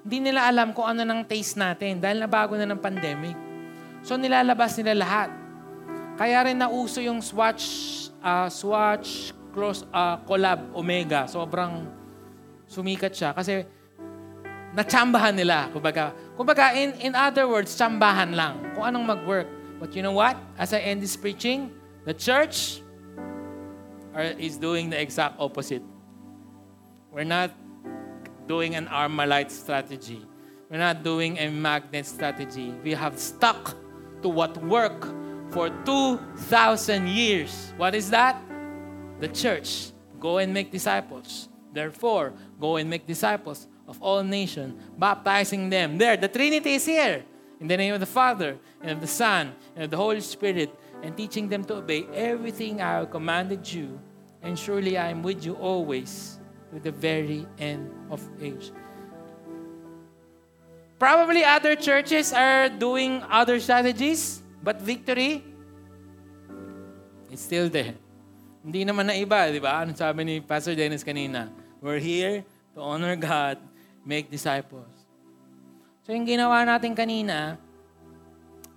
Hindi nila alam kung ano ng taste natin dahil nabago na ng pandemic. So nilalabas nila lahat. Kaya rin nauso yung Swatch, uh, Swatch Cross uh, Collab Omega. Sobrang sumikat siya kasi natsambahan nila. Kumbaga, kumbaga in, in other words, tsambahan lang kung anong mag-work. But you know what? As I end this preaching, the church are, is doing the exact opposite. We're not doing an Armalite strategy. We're not doing a magnet strategy. We have stuck to what worked for 2,000 years. What is that? The church. Go and make disciples. Therefore, go and make disciples of all nations, baptizing them. There, the Trinity is here. In the name of the Father, and of the Son, and of the Holy Spirit, and teaching them to obey everything I have commanded you. And surely I am with you always to the very end of age. Probably other churches are doing other strategies, but victory is still there. Hindi naman na iba, di ba? Ano sabi ni Pastor Dennis kanina? We're here to honor God, make disciples. So yung ginawa natin kanina,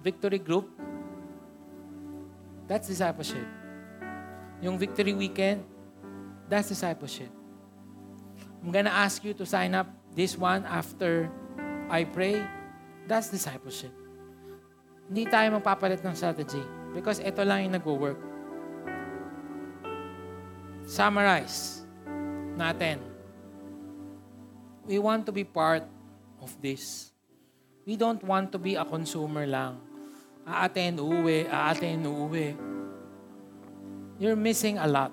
victory group, that's discipleship. Yung victory weekend, that's discipleship. I'm gonna ask you to sign up this one after I pray. That's discipleship. Hindi tayo magpapalit ng strategy because ito lang yung nagwo-work. Summarize natin. We want to be part of this. We don't want to be a consumer lang. Aaten, uuwi, aaten, uuwi. You're missing a lot.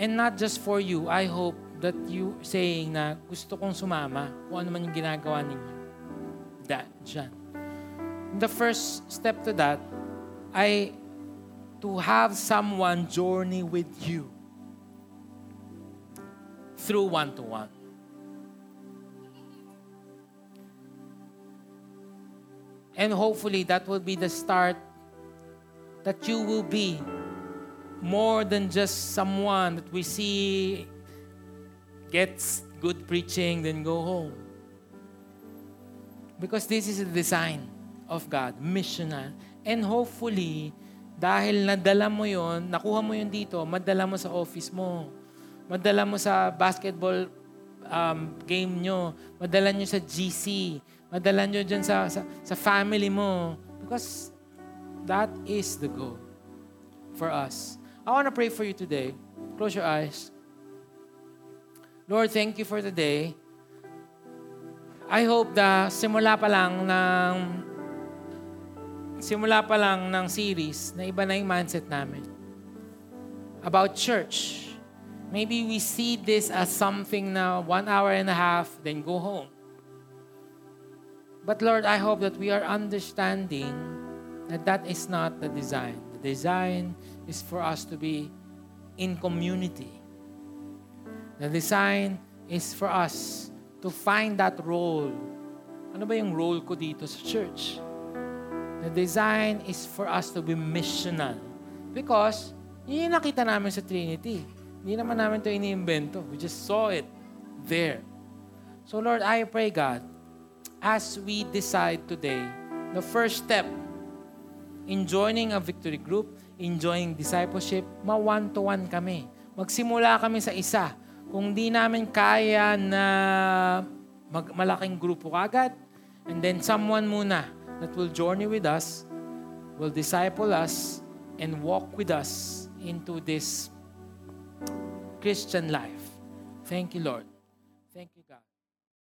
And not just for you, I hope that you saying na gusto kong sumama kung ano man yung ginagawa ninyo. That, dyan. The first step to that ay to have someone journey with you through one-to-one. And hopefully that will be the start that you will be more than just someone that we see gets good preaching, then go home. Because this is the design of God, missional. And hopefully, dahil nadala mo yon, nakuha mo yon dito, madala mo sa office mo. Madala mo sa basketball um, game nyo. Madala nyo sa GC. Madala nyo dyan sa, sa, sa family mo. Because that is the goal for us. I want to pray for you today. Close your eyes. Lord, thank you for today. I hope na simula pa lang ng simula pa lang ng series na iba na yung mindset namin. About church. Maybe we see this as something na one hour and a half, then go home. But Lord, I hope that we are understanding that that is not the design. The design is for us to be in community. The design is for us to find that role. Ano ba yung role ko dito sa church? The design is for us to be missional. Because, yun yung nakita namin sa Trinity. Hindi naman namin ito iniimbento. We just saw it there. So Lord, I pray God, as we decide today, the first step in joining a victory group, in joining discipleship, ma-one-to-one kami. Magsimula kami sa isa. Kung di namin kaya na mag- malaking grupo kagad, and then someone muna that will journey with us, will disciple us, and walk with us into this Christian life. Thank you, Lord.